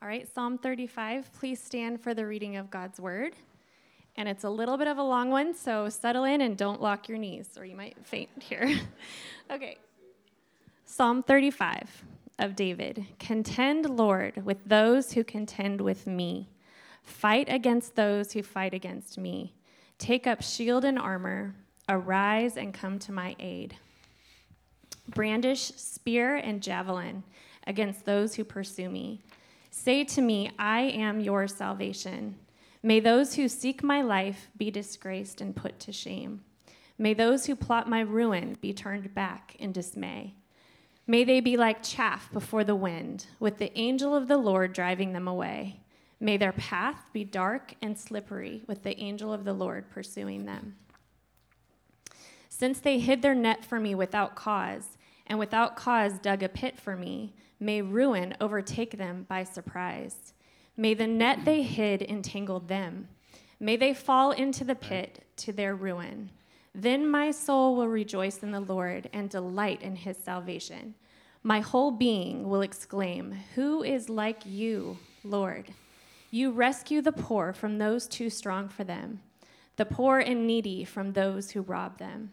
All right, Psalm 35. Please stand for the reading of God's word. And it's a little bit of a long one, so settle in and don't lock your knees, or you might faint here. okay. Psalm 35 of David Contend, Lord, with those who contend with me. Fight against those who fight against me. Take up shield and armor. Arise and come to my aid. Brandish spear and javelin against those who pursue me. Say to me, I am your salvation. May those who seek my life be disgraced and put to shame. May those who plot my ruin be turned back in dismay. May they be like chaff before the wind, with the angel of the Lord driving them away. May their path be dark and slippery, with the angel of the Lord pursuing them. Since they hid their net for me without cause, and without cause dug a pit for me, may ruin overtake them by surprise. May the net they hid entangle them. May they fall into the pit to their ruin. Then my soul will rejoice in the Lord and delight in his salvation. My whole being will exclaim, Who is like you, Lord? You rescue the poor from those too strong for them, the poor and needy from those who rob them.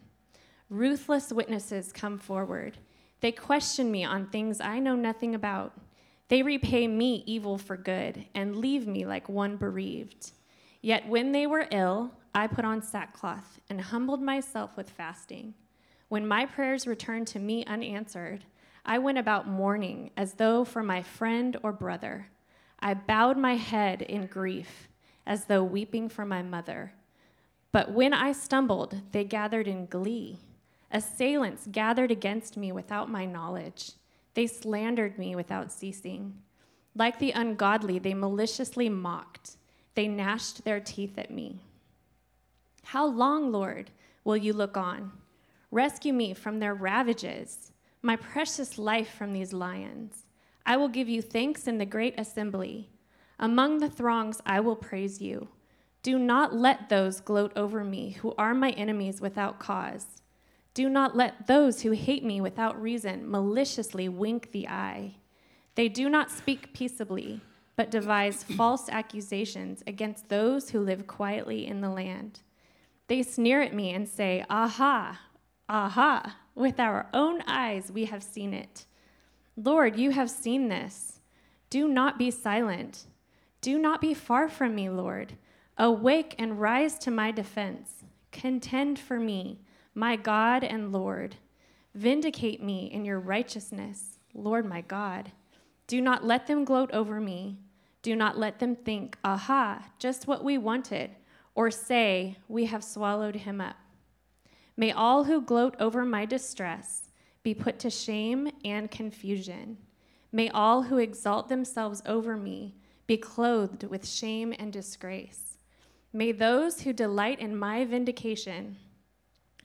Ruthless witnesses come forward. They question me on things I know nothing about. They repay me evil for good and leave me like one bereaved. Yet when they were ill, I put on sackcloth and humbled myself with fasting. When my prayers returned to me unanswered, I went about mourning as though for my friend or brother. I bowed my head in grief as though weeping for my mother. But when I stumbled, they gathered in glee. Assailants gathered against me without my knowledge. They slandered me without ceasing. Like the ungodly, they maliciously mocked. They gnashed their teeth at me. How long, Lord, will you look on? Rescue me from their ravages, my precious life from these lions. I will give you thanks in the great assembly. Among the throngs, I will praise you. Do not let those gloat over me who are my enemies without cause. Do not let those who hate me without reason maliciously wink the eye. They do not speak peaceably, but devise false accusations against those who live quietly in the land. They sneer at me and say, Aha, aha, with our own eyes we have seen it. Lord, you have seen this. Do not be silent. Do not be far from me, Lord. Awake and rise to my defense. Contend for me my God and Lord. Vindicate me in your righteousness, Lord my God. Do not let them gloat over me. Do not let them think, aha, just what we wanted, or say, we have swallowed him up. May all who gloat over my distress be put to shame and confusion. May all who exalt themselves over me be clothed with shame and disgrace. May those who delight in my vindication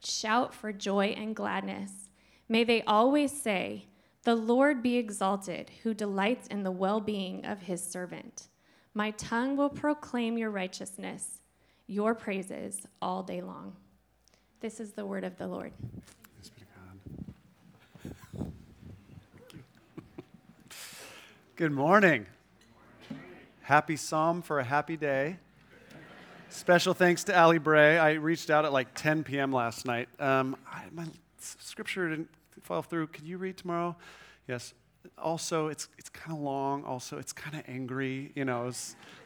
shout for joy and gladness. May they always say, The Lord be exalted, who delights in the well being of his servant. My tongue will proclaim your righteousness, your praises all day long. This is the word of the Lord. Good morning. Happy psalm for a happy day. Special thanks to Ali Bray. I reached out at like 10 p.m. last night. Um, I, my scripture didn't fall through. Could you read tomorrow? Yes. Also, it's, it's kind of long. Also, it's kind of angry, you know.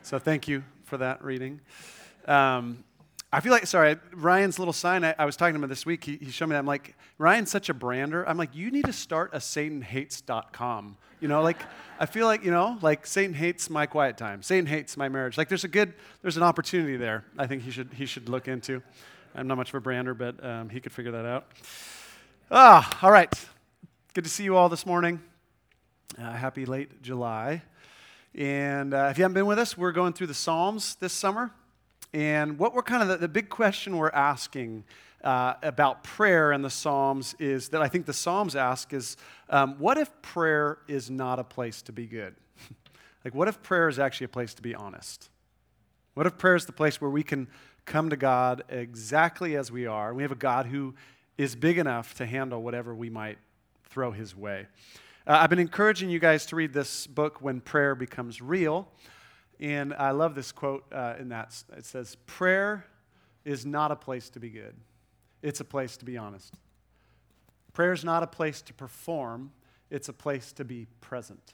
so thank you for that reading. Um, I feel like, sorry, Ryan's little sign, I, I was talking to him this week. He, he, showed me that. I'm like, Ryan's such a brander. I'm like, you need to start a SatanHates.com. You know, like, I feel like, you know, like Satan hates my quiet time. Satan hates my marriage. Like, there's a good, there's an opportunity there I think he should, he should look into. I'm not much of a brander, but um, he could figure that out. Ah, all right. Good to see you all this morning. Uh, happy late July. And uh, if you haven't been with us, we're going through the Psalms this summer. And what we're kind of the, the big question we're asking uh, about prayer and the Psalms is that I think the Psalms ask is um, what if prayer is not a place to be good? like, what if prayer is actually a place to be honest? What if prayer is the place where we can come to God exactly as we are? We have a God who is big enough to handle whatever we might throw his way. Uh, I've been encouraging you guys to read this book, When Prayer Becomes Real. And I love this quote uh, in that. It says, Prayer is not a place to be good, it's a place to be honest. Prayer is not a place to perform, it's a place to be present.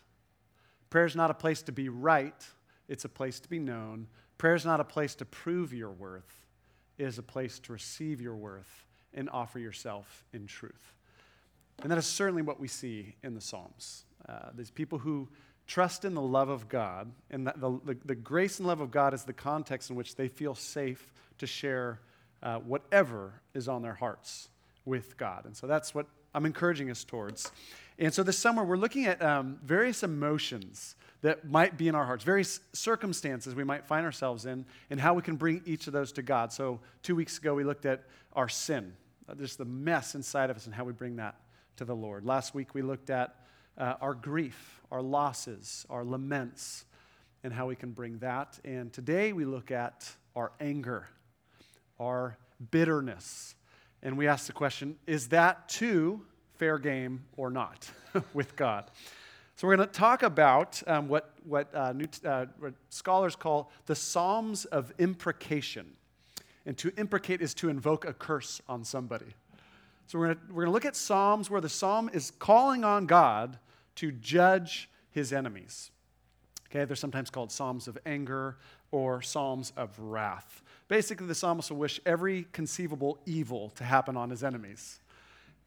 Prayer is not a place to be right, it's a place to be known. Prayer is not a place to prove your worth, it is a place to receive your worth and offer yourself in truth. And that is certainly what we see in the Psalms. Uh, these people who trust in the love of God, and the, the, the, grace and love of God is the context in which they feel safe to share uh, whatever is on their hearts with God. And so that's what I'm encouraging us towards. And so this summer, we're looking at um, various emotions that might be in our hearts, various circumstances we might find ourselves in, and how we can bring each of those to God. So two weeks ago, we looked at our sin, uh, just the mess inside of us, and how we bring that to the Lord. Last week, we looked at uh, our grief, our losses, our laments, and how we can bring that. And today, we look at our anger, our bitterness. And we ask the question is that too fair game or not with God? So, we're going to talk about um, what, what, uh, new, uh, what scholars call the Psalms of imprecation. And to imprecate is to invoke a curse on somebody. So we're going we're to look at Psalms where the psalm is calling on God to judge his enemies. Okay, they're sometimes called Psalms of anger or Psalms of wrath. Basically, the psalmist will wish every conceivable evil to happen on his enemies.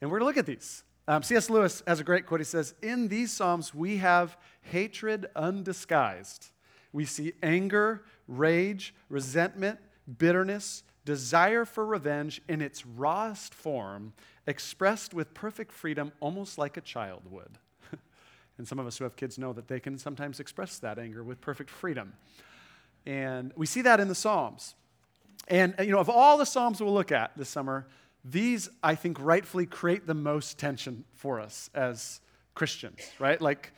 And we're going to look at these. Um, C.S. Lewis has a great quote. He says, In these Psalms, we have hatred undisguised. We see anger, rage, resentment, bitterness, desire for revenge in its rawest form, expressed with perfect freedom, almost like a child would. and some of us who have kids know that they can sometimes express that anger with perfect freedom. And we see that in the Psalms. And, you know, of all the Psalms we'll look at this summer, these, I think, rightfully create the most tension for us as Christians, right? Like,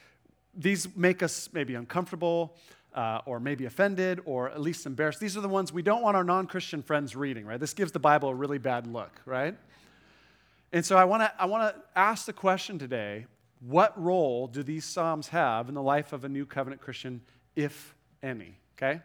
these make us maybe uncomfortable uh, or maybe offended or at least embarrassed. These are the ones we don't want our non Christian friends reading, right? This gives the Bible a really bad look, right? And so I want to I want to ask the question today, what role do these psalms have in the life of a new covenant Christian if any, okay?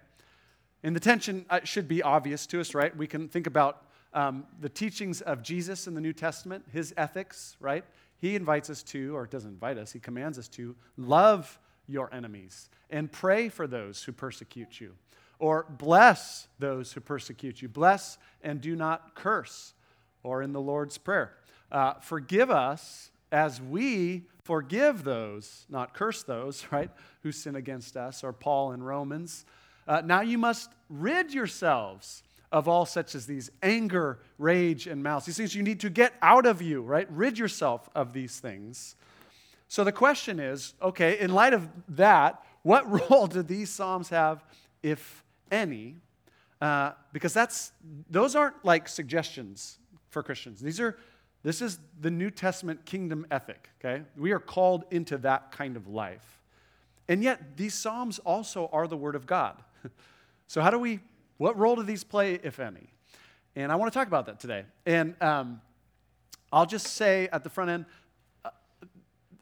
And the tension uh, should be obvious to us, right? We can think about um, the teachings of Jesus in the New Testament, his ethics, right? He invites us to, or doesn't invite us, he commands us to love your enemies and pray for those who persecute you. Or bless those who persecute you. Bless and do not curse. Or in the Lord's Prayer, uh, forgive us as we forgive those, not curse those, right, who sin against us. Or Paul in Romans. Uh, now you must rid yourselves of all such as these anger, rage, and malice. These things you need to get out of you, right? Rid yourself of these things. So the question is okay, in light of that, what role do these Psalms have, if any? Uh, because that's, those aren't like suggestions for Christians. These are, this is the New Testament kingdom ethic, okay? We are called into that kind of life. And yet, these Psalms also are the Word of God. so, how do we, what role do these play, if any? And I want to talk about that today. And um, I'll just say at the front end,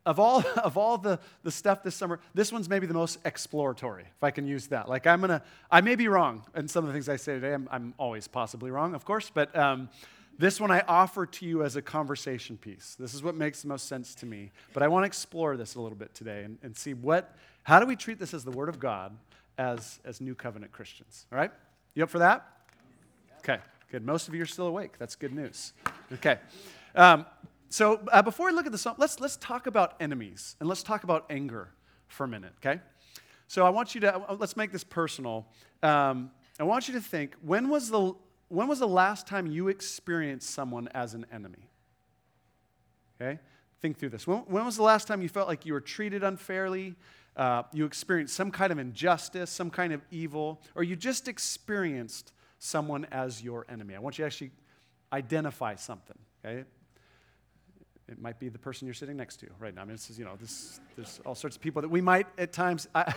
of all, of all the, the stuff this summer, this one's maybe the most exploratory, if I can use that. Like, I'm to, I may be wrong in some of the things I say today. I'm, I'm always possibly wrong, of course, but um, this one I offer to you as a conversation piece. This is what makes the most sense to me. But I want to explore this a little bit today and, and see what, how do we treat this as the Word of God as, as New Covenant Christians? All right? You up for that? Okay, good. Most of you are still awake. That's good news. Okay. Um, so uh, before we look at the song, let's, let's talk about enemies and let's talk about anger for a minute, okay? So I want you to, uh, let's make this personal. Um, I want you to think when was, the, when was the last time you experienced someone as an enemy? Okay? Think through this. When, when was the last time you felt like you were treated unfairly? Uh, you experienced some kind of injustice, some kind of evil, or you just experienced someone as your enemy? I want you to actually identify something, okay? It might be the person you're sitting next to right now. I mean, this is, you know, this, there's all sorts of people that we might at times, I,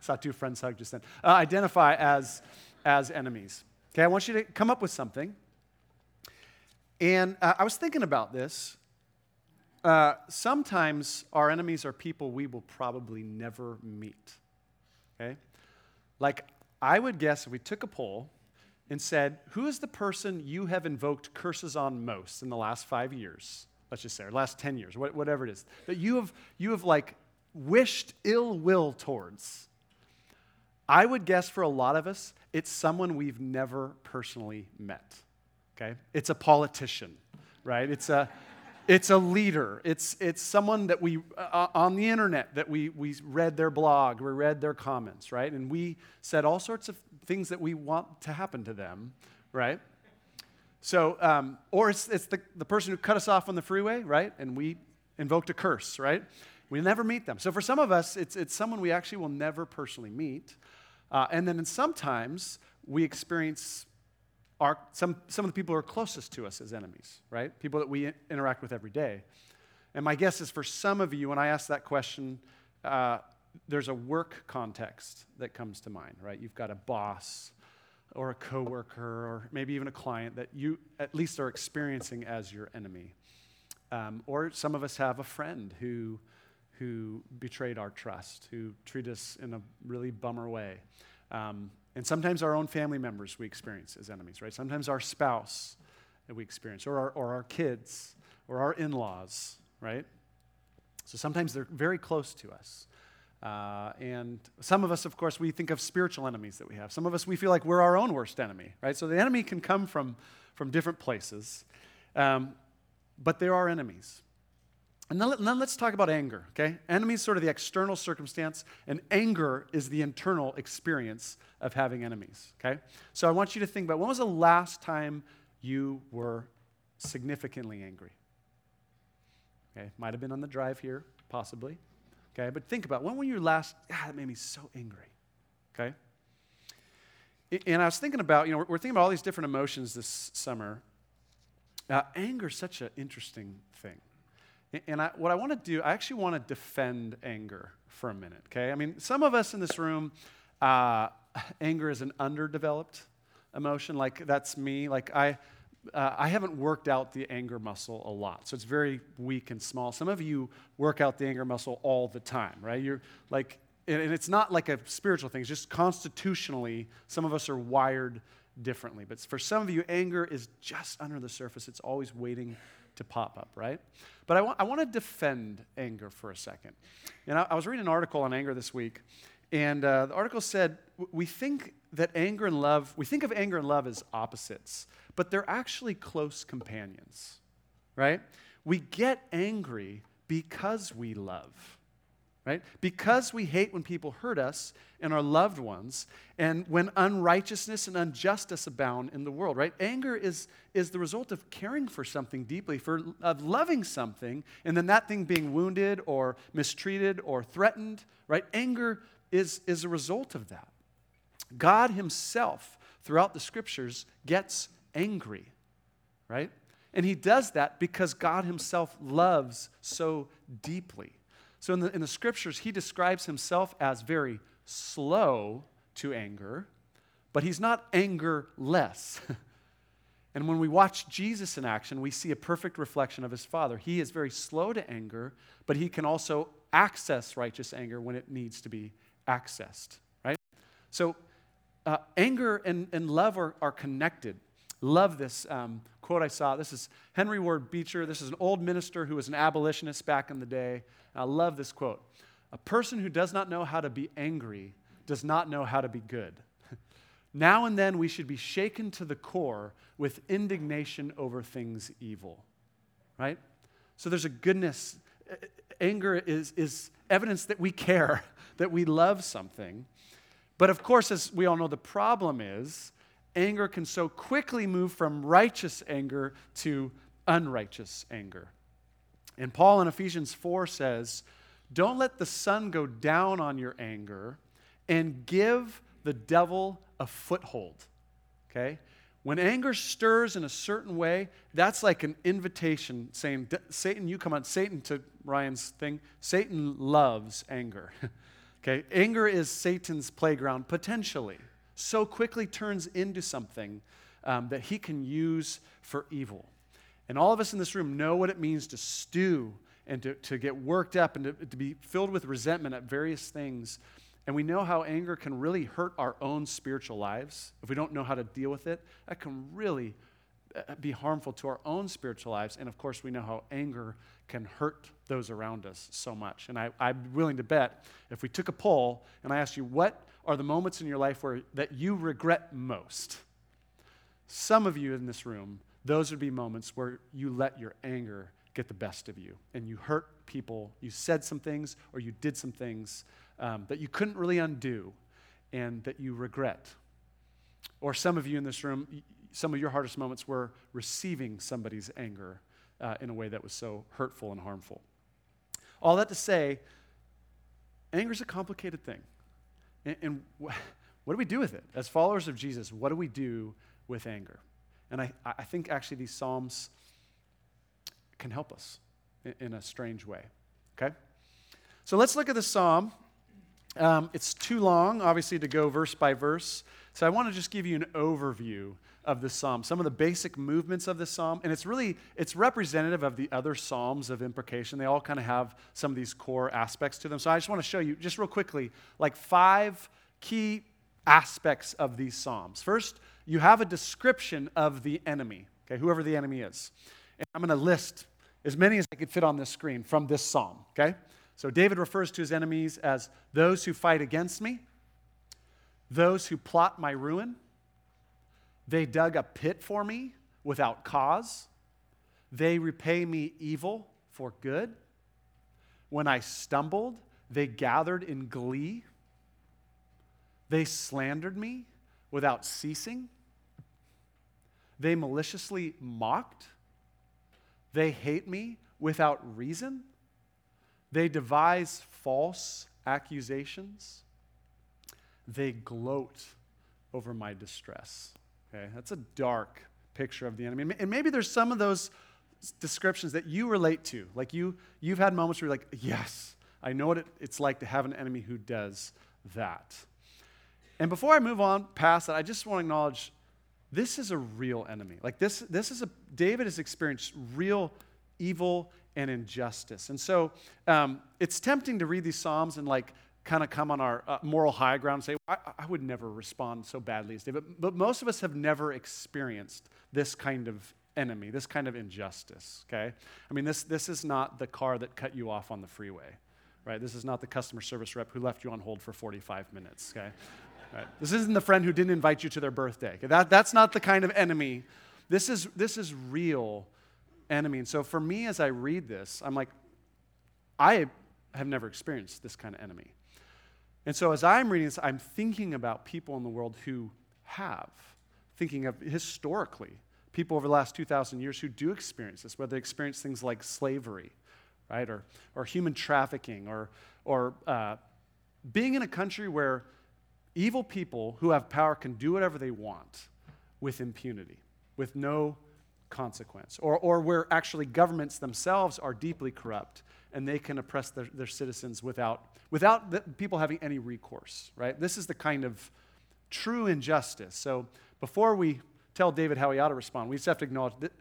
saw two friends hug just then, uh, identify as, as enemies. Okay, I want you to come up with something. And uh, I was thinking about this. uh, sometimes our enemies are people we will probably never meet. Okay? Like, I would guess if we took a poll and said, Who is the person you have invoked curses on most in the last five years? Let's just say, or last 10 years, whatever it is, that you have, you have like wished ill will towards. I would guess for a lot of us, it's someone we've never personally met. Okay? It's a politician, right? It's a it's a leader. It's, it's someone that we, uh, on the internet, that we, we read their blog, we read their comments, right? And we said all sorts of things that we want to happen to them, right? So, um, or it's, it's the, the person who cut us off on the freeway, right? And we invoked a curse, right? We never meet them. So for some of us, it's, it's someone we actually will never personally meet. Uh, and then sometimes we experience our, some, some of the people who are closest to us as enemies, right? People that we interact with every day. And my guess is for some of you, when I ask that question, uh, there's a work context that comes to mind, right? You've got a boss or a coworker or maybe even a client that you at least are experiencing as your enemy. Um, or some of us have a friend who, who betrayed our trust, who treated us in a really bummer way. Um, and sometimes our own family members we experience as enemies, right? Sometimes our spouse that we experience, or our, or our kids, or our in laws, right? So sometimes they're very close to us. Uh, and some of us, of course, we think of spiritual enemies that we have. Some of us, we feel like we're our own worst enemy, right? So the enemy can come from, from different places, um, but there are enemies. And then, then let's talk about anger, okay? Enemy is sort of the external circumstance, and anger is the internal experience of having enemies, okay? So I want you to think about when was the last time you were significantly angry? Okay, might have been on the drive here, possibly. Okay, but think about when were you last, God, that made me so angry, okay? And I was thinking about, you know, we're thinking about all these different emotions this summer. Uh, anger is such an interesting thing. And I, what I want to do, I actually want to defend anger for a minute, okay? I mean, some of us in this room, uh, anger is an underdeveloped emotion. Like, that's me. Like, I, uh, I haven't worked out the anger muscle a lot, so it's very weak and small. Some of you work out the anger muscle all the time, right? You're like, and it's not like a spiritual thing, it's just constitutionally, some of us are wired differently. But for some of you, anger is just under the surface, it's always waiting to pop up, right? But I, wa- I want to defend anger for a second. And I, I was reading an article on anger this week, and uh, the article said we think that anger and love, we think of anger and love as opposites, but they're actually close companions, right? We get angry because we love right? Because we hate when people hurt us and our loved ones, and when unrighteousness and injustice abound in the world, right? Anger is, is the result of caring for something deeply, for of loving something, and then that thing being wounded or mistreated or threatened, right? Anger is, is a result of that. God Himself, throughout the scriptures, gets angry, right? And He does that because God Himself loves so deeply. So in the, in the scriptures, he describes himself as very slow to anger, but he's not angerless. and when we watch Jesus in action, we see a perfect reflection of his Father. He is very slow to anger, but he can also access righteous anger when it needs to be accessed, right? So uh, anger and, and love are, are connected. Love this um, quote I saw. This is Henry Ward Beecher. This is an old minister who was an abolitionist back in the day. I love this quote A person who does not know how to be angry does not know how to be good. now and then we should be shaken to the core with indignation over things evil. Right? So there's a goodness. Anger is, is evidence that we care, that we love something. But of course, as we all know, the problem is anger can so quickly move from righteous anger to unrighteous anger. And Paul in Ephesians 4 says, Don't let the sun go down on your anger and give the devil a foothold. Okay? When anger stirs in a certain way, that's like an invitation saying, Satan, you come on. Satan, to Ryan's thing, Satan loves anger. okay? Anger is Satan's playground, potentially. So quickly turns into something um, that he can use for evil. And all of us in this room know what it means to stew and to, to get worked up and to, to be filled with resentment at various things. And we know how anger can really hurt our own spiritual lives. If we don't know how to deal with it, that can really uh, be harmful to our own spiritual lives. And of course, we know how anger can hurt those around us so much. And I, I'm willing to bet if we took a poll and I asked you, what are the moments in your life where that you regret most? Some of you in this room, those would be moments where you let your anger get the best of you and you hurt people. You said some things or you did some things um, that you couldn't really undo and that you regret. Or some of you in this room, some of your hardest moments were receiving somebody's anger uh, in a way that was so hurtful and harmful. All that to say, anger is a complicated thing. And, and wh- what do we do with it? As followers of Jesus, what do we do with anger? And I, I think actually these Psalms can help us in, in a strange way. Okay? So let's look at the Psalm. Um, it's too long, obviously, to go verse by verse. So I want to just give you an overview of the psalm, some of the basic movements of the psalm, and it's really it's representative of the other psalms of imprecation. They all kind of have some of these core aspects to them. So I just want to show you just real quickly like five key aspects of these psalms. First, you have a description of the enemy, okay, whoever the enemy is. And I'm going to list as many as I could fit on this screen from this psalm, okay? So David refers to his enemies as those who fight against me, those who plot my ruin, they dug a pit for me without cause. They repay me evil for good. When I stumbled, they gathered in glee. They slandered me without ceasing. They maliciously mocked. They hate me without reason. They devise false accusations. They gloat over my distress. Okay, that's a dark picture of the enemy. And maybe there's some of those descriptions that you relate to. Like you, you've had moments where you're like, yes, I know what it, it's like to have an enemy who does that. And before I move on past that, I just want to acknowledge this is a real enemy. Like this, this is a David has experienced real evil and injustice. And so um, it's tempting to read these Psalms and like kind of come on our uh, moral high ground and say, I, I, would never respond so badly as David. But, but most of us have never experienced this kind of enemy, this kind of injustice, okay? I mean, this, this is not the car that cut you off on the freeway, right? This is not the customer service rep who left you on hold for 45 minutes, okay? Right. This isn't the friend who didn't invite you to their birthday. Okay? That, that's not the kind of enemy. This is, this is real enemy. And so for me, as I read this, I'm like, I have never experienced this kind of enemy. And so as I'm reading this, I'm thinking about people in the world who have, thinking of historically, people over the last 2,000 years who do experience this, whether they experience things like slavery, right, or, or human trafficking, or, or uh, being in a country where evil people who have power can do whatever they want with impunity, with no consequence, or, or where actually governments themselves are deeply corrupt and they can oppress their, their citizens without, without the, people having any recourse, right? This is the kind of true injustice. So before we tell David how he ought to respond, we just have to acknowledge that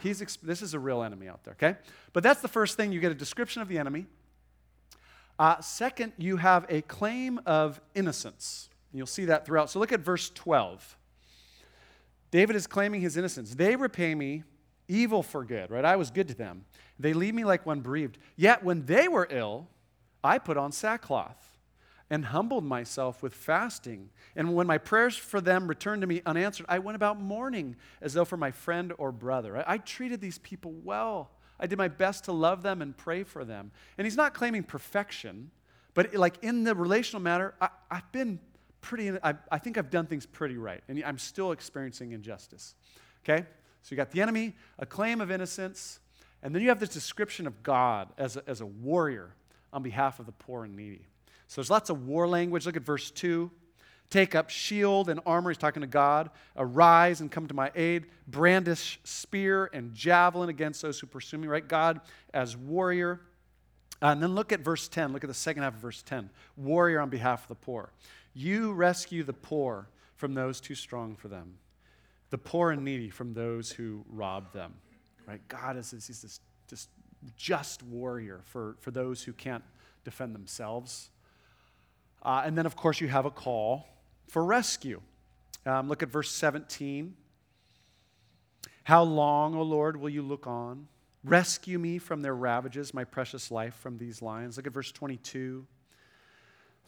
he's, this is a real enemy out there, okay? But that's the first thing. You get a description of the enemy. Uh, second, you have a claim of innocence. And you'll see that throughout. So look at verse 12. David is claiming his innocence. They repay me evil for good, right? I was good to them. They leave me like one bereaved. Yet when they were ill, I put on sackcloth and humbled myself with fasting. And when my prayers for them returned to me unanswered, I went about mourning as though for my friend or brother. I, I treated these people well. I did my best to love them and pray for them. And he's not claiming perfection, but like in the relational matter, I, have been pretty, I, I think I've done things pretty right. And I'm still experiencing injustice. Okay? So you got the enemy, a claim of innocence, and then you have this description of God as a, as a warrior on behalf of the poor and needy. So there's lots of war language. Look at verse 2. Take up shield and armor. He's talking to God. Arise and come to my aid. Brandish spear and javelin against those who pursue me, right? God as warrior. And then look at verse 10. Look at the second half of verse 10. Warrior on behalf of the poor. You rescue the poor from those too strong for them the poor and needy from those who rob them. Right? God is, he's this just just warrior for, for those who can't defend themselves. Uh, and then, of course, you have a call for rescue. Um, look at verse 17. How long, O Lord, will you look on? Rescue me from their ravages, my precious life from these lions. Look at verse 22.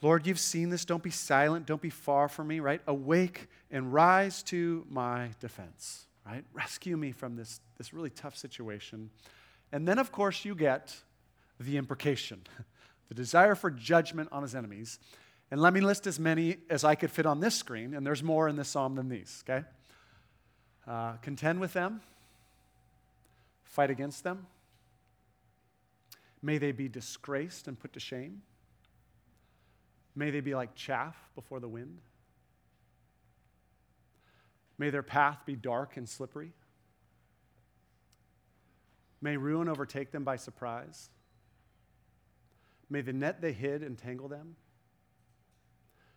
Lord, you've seen this. Don't be silent. Don't be far from me, right? Awake and rise to my defense, right? Rescue me from this, this really tough situation. And then, of course, you get the imprecation, the desire for judgment on his enemies. And let me list as many as I could fit on this screen, and there's more in this psalm than these, okay? Uh, contend with them, fight against them. May they be disgraced and put to shame. May they be like chaff before the wind. May their path be dark and slippery. May ruin overtake them by surprise. May the net they hid entangle them.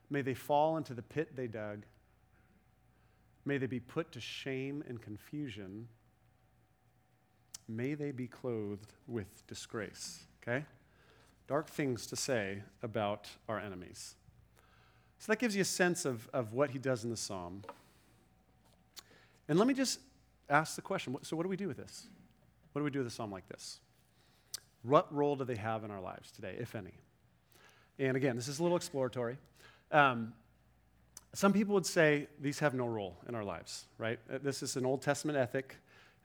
May they fall into the pit they dug. May they be put to shame and confusion. May they be clothed with disgrace. Okay? Dark things to say about our enemies. So that gives you a sense of, of what he does in the psalm. And let me just ask the question so, what do we do with this? What do we do with a psalm like this? What role do they have in our lives today, if any? And again, this is a little exploratory. Um, some people would say these have no role in our lives, right? Uh, this is an Old Testament ethic.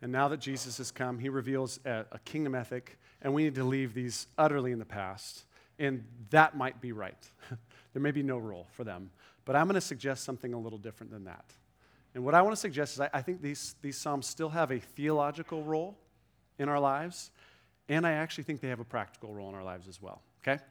And now that Jesus has come, he reveals a, a, kingdom ethic, and we need to leave these utterly in the past. And that might be right. there may be no role for them. But I'm going to suggest something a little different than that. And what I want to suggest is I, I think these, these Psalms still have a theological role in our lives, and I actually think they have a practical role in our lives as well. Okay?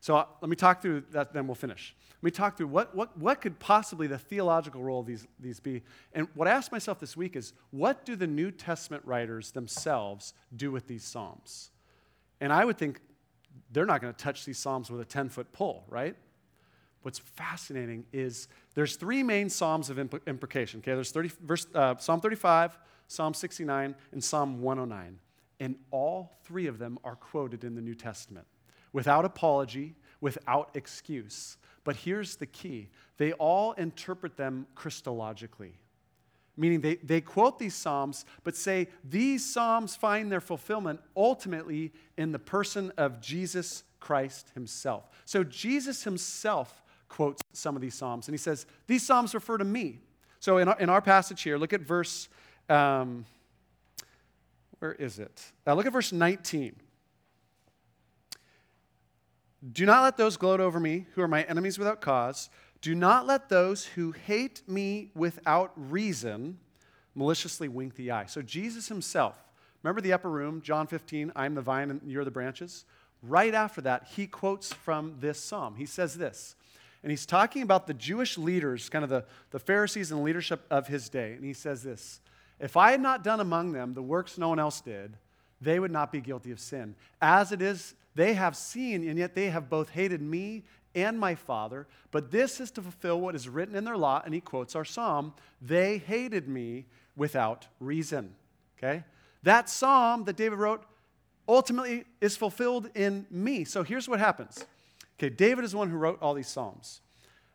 So uh, let me talk through that, then we'll finish. Let me talk through what, what, what could possibly the theological role of these, these be. And what I asked myself this week is what do the New Testament writers themselves do with these Psalms? And I would think they're not going to touch these Psalms with a 10 foot pole, right? What's fascinating is there's three main Psalms of imprecation. Okay, there's 30, verse, uh, Psalm 35, Psalm 69, and Psalm 109. And all three of them are quoted in the New Testament without apology, without excuse. But here's the key they all interpret them Christologically, meaning they, they quote these Psalms, but say these Psalms find their fulfillment ultimately in the person of Jesus Christ himself. So Jesus himself quotes some of these Psalms, and he says, These Psalms refer to me. So in our, in our passage here, look at verse, um, where is it? Uh, look at verse 19. Do not let those gloat over me who are my enemies without cause. Do not let those who hate me without reason maliciously wink the eye. So, Jesus himself, remember the upper room, John 15, I'm the vine and you're the branches? Right after that, he quotes from this psalm. He says this, and he's talking about the Jewish leaders, kind of the, the Pharisees and leadership of his day. And he says this If I had not done among them the works no one else did, they would not be guilty of sin. As it is, they have seen, and yet they have both hated me and my Father. But this is to fulfill what is written in their law. And he quotes our psalm They hated me without reason. Okay? That psalm that David wrote ultimately is fulfilled in me. So here's what happens. Okay, David is the one who wrote all these psalms.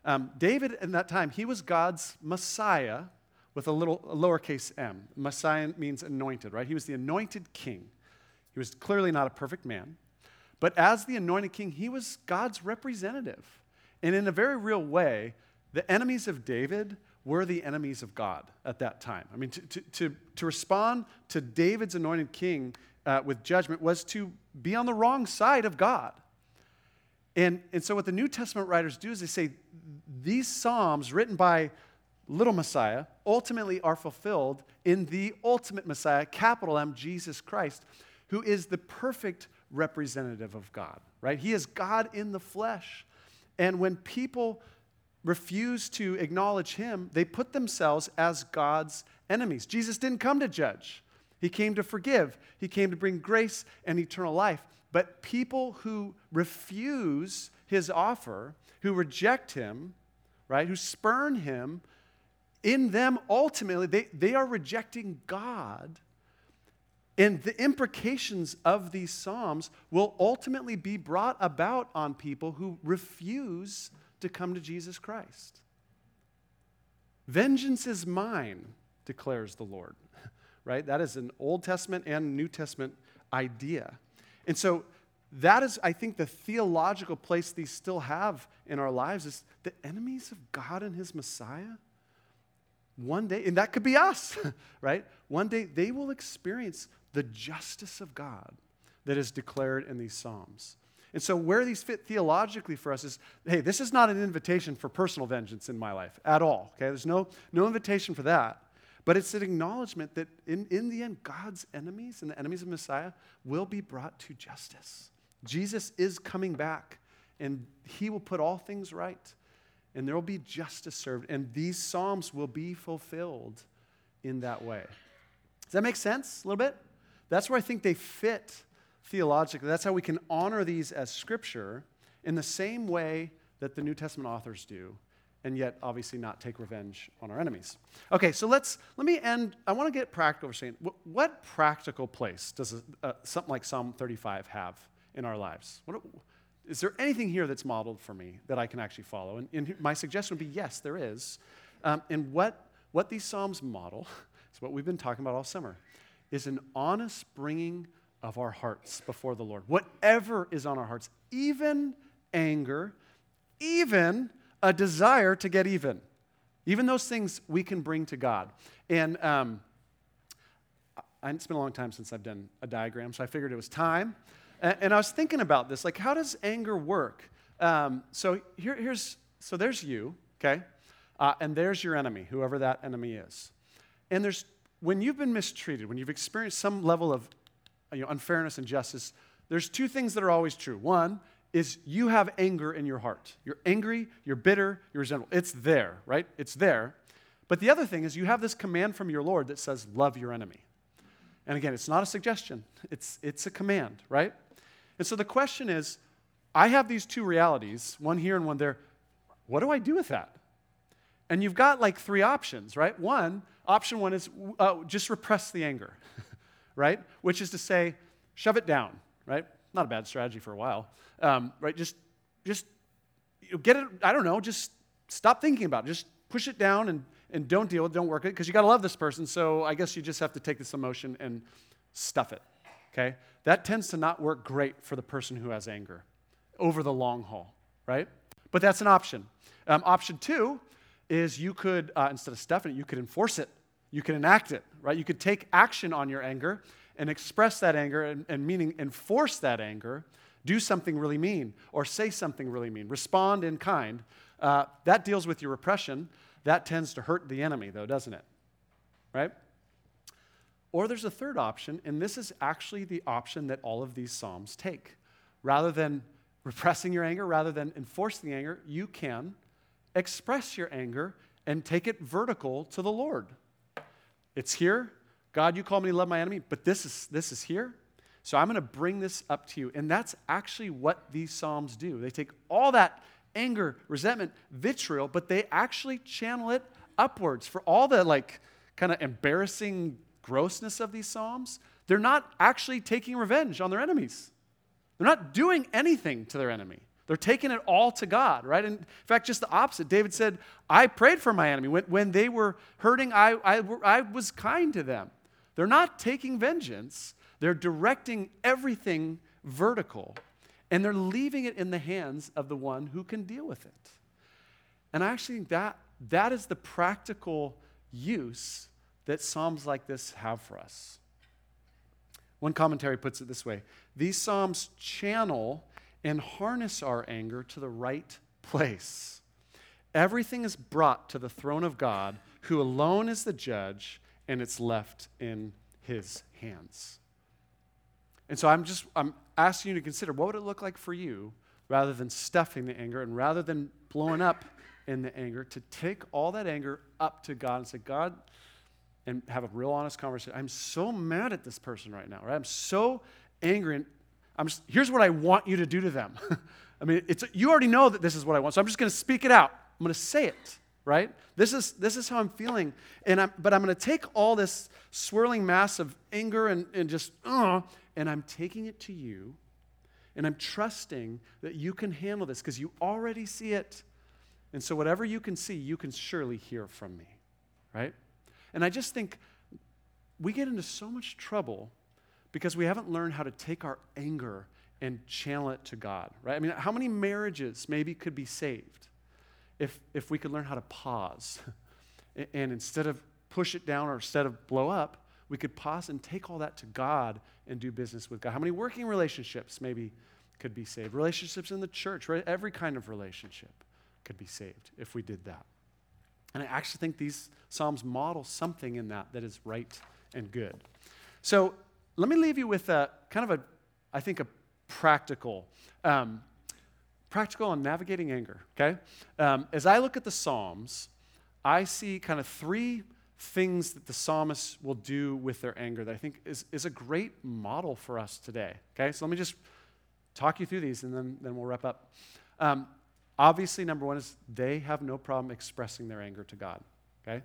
Um, David, in that time, he was God's Messiah with a little a lowercase m. Messiah means anointed, right? He was the anointed king. He was clearly not a perfect man. But as the anointed king, he was God's representative. And in a very real way, the enemies of David were the enemies of God at that time. I mean, to, to, to, to respond to David's anointed king uh, with judgment was to be on the wrong side of God. And, and so, what the New Testament writers do is they say these Psalms written by little Messiah ultimately are fulfilled in the ultimate Messiah, capital M, Jesus Christ, who is the perfect representative of God, right? He is God in the flesh. And when people refuse to acknowledge him, they put themselves as God's enemies. Jesus didn't come to judge, he came to forgive, he came to bring grace and eternal life. But people who refuse his offer, who reject him, right, who spurn him, in them ultimately, they, they are rejecting God And the imprecations of these Psalms will ultimately be brought about on people who refuse to come to Jesus Christ. Vengeance is mine, declares the Lord. Right? That is an Old Testament and New Testament idea. And so that is, I think, the theological place these still have in our lives is the enemies of God and his Messiah. One day, and that could be us, right? One day they will experience the justice of God that is declared in these Psalms. And so, where these fit theologically for us is hey, this is not an invitation for personal vengeance in my life at all. Okay? There's no, no invitation for that. But it's an acknowledgement that in, in the end, God's enemies and the enemies of Messiah will be brought to justice. Jesus is coming back, and he will put all things right, and there will be justice served, and these Psalms will be fulfilled in that way. Does that make sense a little bit? That's where I think they fit theologically. That's how we can honor these as scripture in the same way that the New Testament authors do, and yet obviously not take revenge on our enemies. Okay, so let's let me end. I want to get practical for saying what, what practical place does a, uh, something like Psalm 35 have in our lives? What, is there anything here that's modeled for me that I can actually follow? And, and my suggestion would be yes, there is. Um, and what what these psalms model is what we've been talking about all summer is an honest bringing of our hearts before the Lord. Whatever is on our hearts, even anger, even a desire to get even. Even those things we can bring to God. And um, I, it's been a long time since I've done a diagram, so I figured it was time. And, I was thinking about this like, how does anger work? Um, so here, here's, so there's you, okay? Uh, and there's your enemy, whoever that enemy is. And there's when you've been mistreated, when you've experienced some level of you know, unfairness and justice, there's two things that are always true. One is you have anger in your heart. You're angry, you're bitter, you're resentful. It's there, right? It's there. But the other thing is you have this command from your Lord that says, love your enemy. And again, it's not a suggestion, it's, it's a command, right? And so the question is I have these two realities, one here and one there. What do I do with that? And you've got like three options, right? One, Option one is uh, just repress the anger, right? Which is to say, shove it down, right? Not a bad strategy for a while, um, right? Just, just get it. I don't know. Just stop thinking about it. Just push it down and and don't deal with, it, don't work it, because you got to love this person. So I guess you just have to take this emotion and stuff it. Okay, that tends to not work great for the person who has anger over the long haul, right? But that's an option. Um, option two is you could, uh, instead of stuffing it, you could enforce it you could enact it, right? You could take action on your anger and express that anger and, and meaning enforce that anger, do something really mean or say something really mean, respond in kind. Uh, that deals with your repression. That tends to hurt the enemy, though, doesn't it? Right? Or there's a third option, and this is actually the option that all of these Psalms take. Rather than repressing your anger, rather than enforcing the anger, you can express your anger and take it vertical to the Lord. It's here. God, you call me to love my enemy, but this is, this is here. So I'm going to bring this up to you. And that's actually what these Psalms do. They take all that anger, resentment, vitriol, but they actually channel it upwards for all the like kind of embarrassing grossness of these Psalms. They're not actually taking revenge on their enemies. They're not doing anything to their enemy. They're taking it all to God, right? And in fact, just the opposite. David said, I prayed for my enemy. When, when they were hurting, I, I, I was kind to them. They're not taking vengeance, they're directing everything vertical, and they're leaving it in the hands of the one who can deal with it. And I actually think that, that is the practical use that Psalms like this have for us. One commentary puts it this way These Psalms channel and harness our anger to the right place. Everything is brought to the throne of God, who alone is the judge, and it's left in his hands. And so I'm just I'm asking you to consider what would it look like for you rather than stuffing the anger and rather than blowing up in the anger to take all that anger up to God and say, God, and have a real honest conversation. I'm so mad at this person right now, right? I'm so angry and I'm just, here's what I want you to do to them. I mean, it's, you already know that this is what I want, so I'm just going to speak it out. I'm going to say it. right? This is, this is how I'm feeling. And I'm, but I'm going to take all this swirling mass of anger and, and just, uh, and I'm taking it to you. And I'm trusting that you can handle this because you already see it. And so, whatever you can see, you can surely hear from me, right? And I just think we get into so much trouble because we haven't learned how to take our anger and channel it to God, right? I mean, how many marriages maybe could be saved if, if we could learn how to pause and instead of push it down or instead of blow up, we could pause and take all that to God and do business with God. How many working relationships maybe could be saved? Relationships in the church, right? Every kind of relationship could be saved if we did that. And I actually think these Psalms model something in that that is right and good. So let me leave you with a kind of a, I think, a practical, um, practical on navigating anger, okay? Um, as I look at the Psalms, I see kind of three things that the psalmists will do with their anger that I think is, is a great model for us today, okay? So let me just talk you through these and then, then we'll wrap up. Um, obviously, number one is they have no problem expressing their anger to God, okay?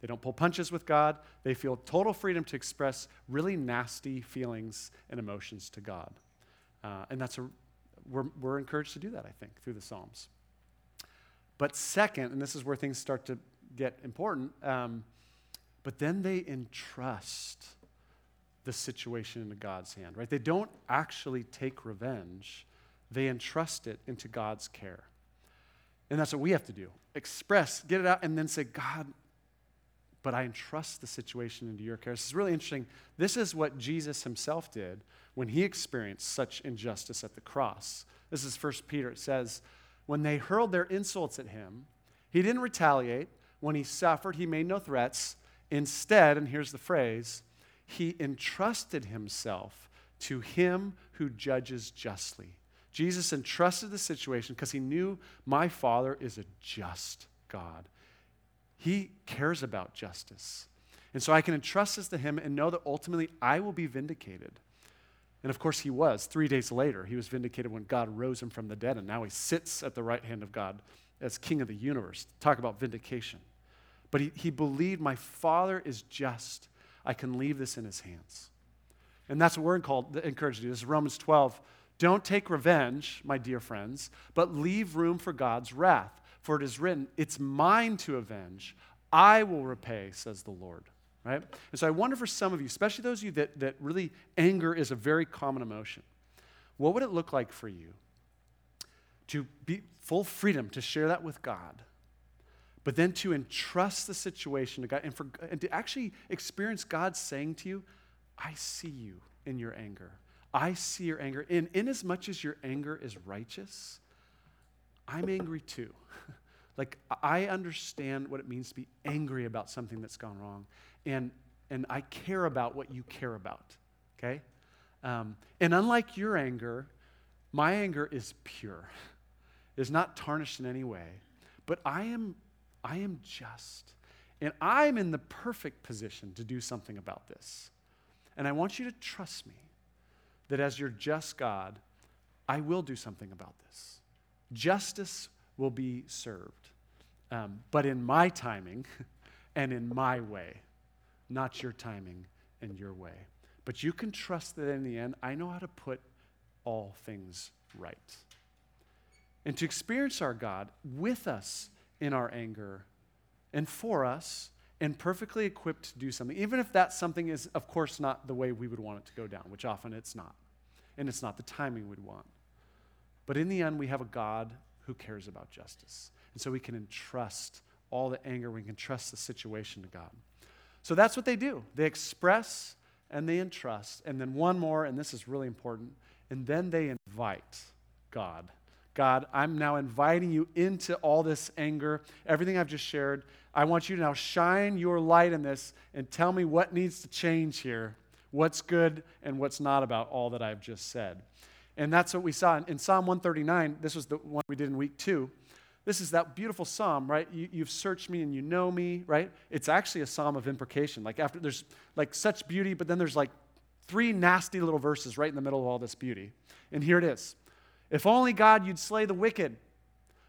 They don't pull punches with God. They feel total freedom to express really nasty feelings and emotions to God. Uh, and that's a, we're, we're encouraged to do that, I think, through the Psalms. But second, and this is where things start to get important, um, but then they entrust the situation into God's hand, right? They don't actually take revenge, they entrust it into God's care. And that's what we have to do express, get it out, and then say, God, but I entrust the situation into your care. This is really interesting. This is what Jesus himself did when he experienced such injustice at the cross. This is 1 Peter. It says, When they hurled their insults at him, he didn't retaliate. When he suffered, he made no threats. Instead, and here's the phrase, he entrusted himself to him who judges justly. Jesus entrusted the situation because he knew my Father is a just God. He cares about justice. And so I can entrust this to him and know that ultimately I will be vindicated. And of course, he was. Three days later, he was vindicated when God rose him from the dead, and now he sits at the right hand of God as king of the universe. Talk about vindication. But he, he believed my father is just. I can leave this in his hands. And that's what we're called, encouraged to do. This is Romans 12. Don't take revenge, my dear friends, but leave room for God's wrath. For it is written, It's mine to avenge. I will repay, says the Lord. Right? And so I wonder for some of you, especially those of you that, that really anger is a very common emotion, what would it look like for you to be full freedom to share that with God, but then to entrust the situation to God and, for, and to actually experience God saying to you, I see you in your anger. I see your anger. And in as much as your anger is righteous, I'm angry too. like, I understand what it means to be angry about something that's gone wrong. And, and I care about what you care about, okay? Um, and unlike your anger, my anger is pure, is not tarnished in any way. But I am, I am just. And I'm in the perfect position to do something about this. And I want you to trust me that as your just God, I will do something about this justice will be served, um, but in my timing and in my way, not your timing and your way. But you can trust that in the end, I know how to put all things right. And to experience our God with us in our anger and for us and perfectly equipped to do something, even if that something is, of course, not the way we would want it to go down, which often it's not. And it's not the timing we'd want. But in the end, we have a God who cares about justice. And so we can entrust all the anger, we can trust the situation to God. So that's what they do. They express and they entrust. And then one more, and this is really important, and then they invite God. God, I'm now inviting you into all this anger, everything I've just shared. I want you to now shine your light in this and tell me what needs to change here, what's good and what's not about all that I've just said. And that's what we saw in, Psalm 139. This was the one we did in week two. This is that beautiful psalm, right? You, you've searched me and you know me, right? It's actually a psalm of imprecation. Like after there's like such beauty, but then there's like three nasty little verses right in the middle of all this beauty. And here it is. If only God you'd slay the wicked.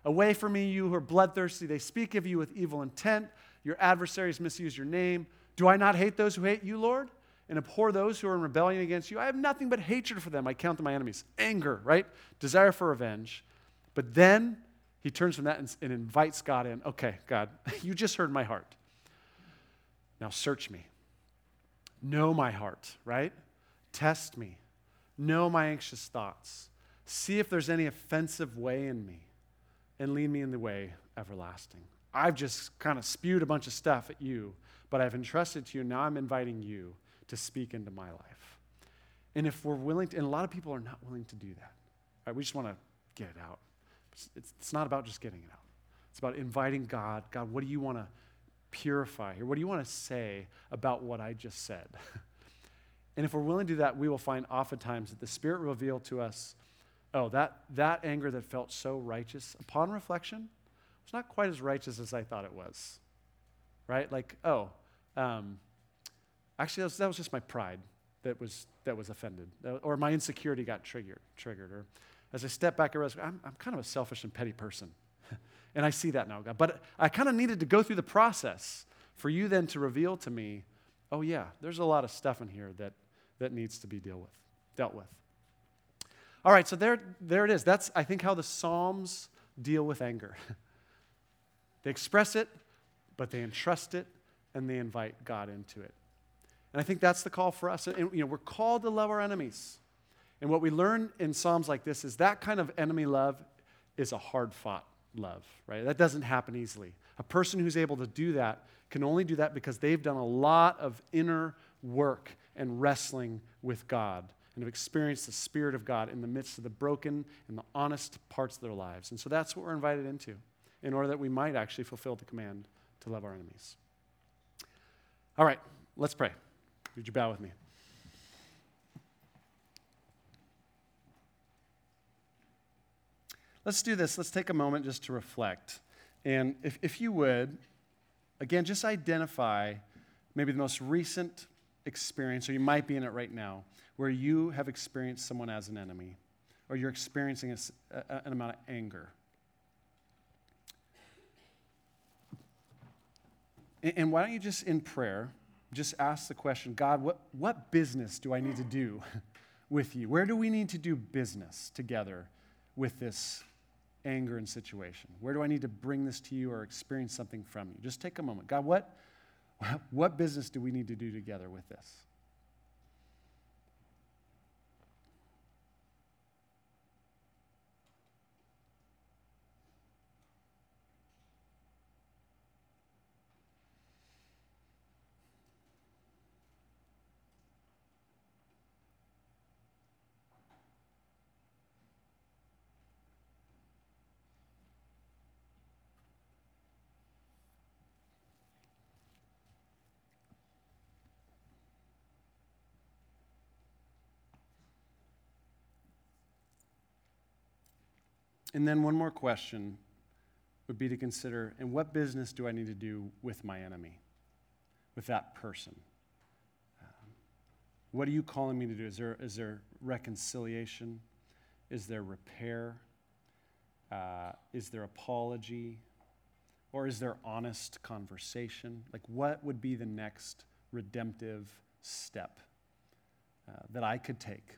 Away from me, you who are bloodthirsty. They speak of you with evil intent. Your adversaries misuse your name. Do I not hate those who hate you, Lord? And abhor those who are in rebellion against you? I have nothing but hatred for them. I count them my enemies. Anger, right? Desire for revenge. But then he turns from that and, and invites God in. Okay, God, you just heard my heart. Now search me. Know my heart, right? Test me. Know my anxious thoughts. See if there's any offensive way in me and lead me in the way everlasting. I've just kind of spewed a bunch of stuff at you, but I've entrusted to you. Now I'm inviting you to speak into my life. And if we're willing to, and a lot of people are not willing to do that, right? We just want to get it out. It's, it's not about just getting it out, it's about inviting God God, what do you want to purify here? What do you want to say about what I just said? and if we're willing to do that, we will find oftentimes that the Spirit will reveal to us oh, that, that anger that felt so righteous, upon reflection, was not quite as righteous as I thought it was. Right? Like, oh, um, actually, that was, that was, just my pride that was, that was offended, or my insecurity got triggered. triggered or as I step back, I realize I'm, I'm kind of a selfish and petty person. and I see that now, God. But I kind of needed to go through the process for you then to reveal to me, oh, yeah, there's a lot of stuff in here that, that needs to be deal with, dealt with. All right, so there, there it is. That's, I think, how the Psalms deal with anger. they express it, but they entrust it, and they invite God into it. And I think that's the call for us. And, you know, we're called to love our enemies. And what we learn in Psalms like this is that kind of enemy love is a hard fought love, right? That doesn't happen easily. A person who's able to do that can only do that because they've done a lot of inner work and wrestling with God and have experienced the Spirit of God in the midst of the broken and the honest parts of their lives. And so that's what we're invited into in order that we might actually fulfill the command to love our enemies. All right, let's pray. Would you bow with me? Let's do this. Let's take a moment just to reflect. And if, if you would, again, just identify maybe the most recent experience, or you might be in it right now, where you have experienced someone as an enemy, or you're experiencing a, a, an amount of anger. And, and why don't you just, in prayer, just ask the question God, what, what business do I need to do with you? Where do we need to do business together with this anger and situation? Where do I need to bring this to you or experience something from you? Just take a moment. God, what, what business do we need to do together with this? And then one more question would be to consider and what business do I need to do with my enemy, with that person? Um, what are you calling me to do? Is there, is there reconciliation? Is there repair? Uh, is there apology? Or is there honest conversation? Like, what would be the next redemptive step uh, that I could take?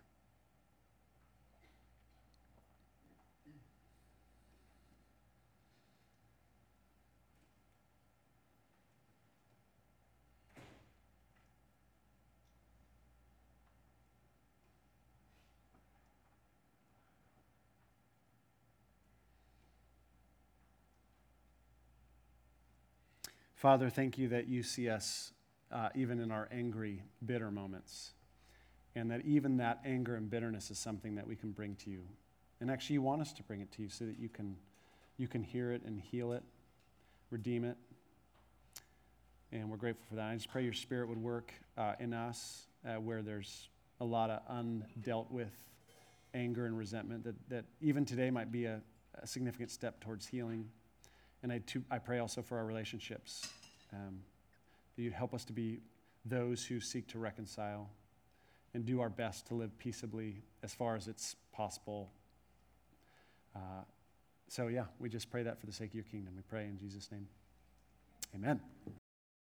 Father, thank you that you see us uh, even in our angry, bitter moments. And that even that anger and bitterness is something that we can bring to you. And actually, you want us to bring it to you so that you can, you can hear it and heal it, redeem it. And we're grateful for that. I just pray your spirit would work uh, in us uh, where there's a lot of undealt with anger and resentment, that, that even today might be a, a significant step towards healing. And I, too, I pray also for our relationships, um, that you'd help us to be those who seek to reconcile and do our best to live peaceably as far as it's possible uh, so, yeah, we just pray that for the sake of your kingdom. We pray in Jesus' name. Amen.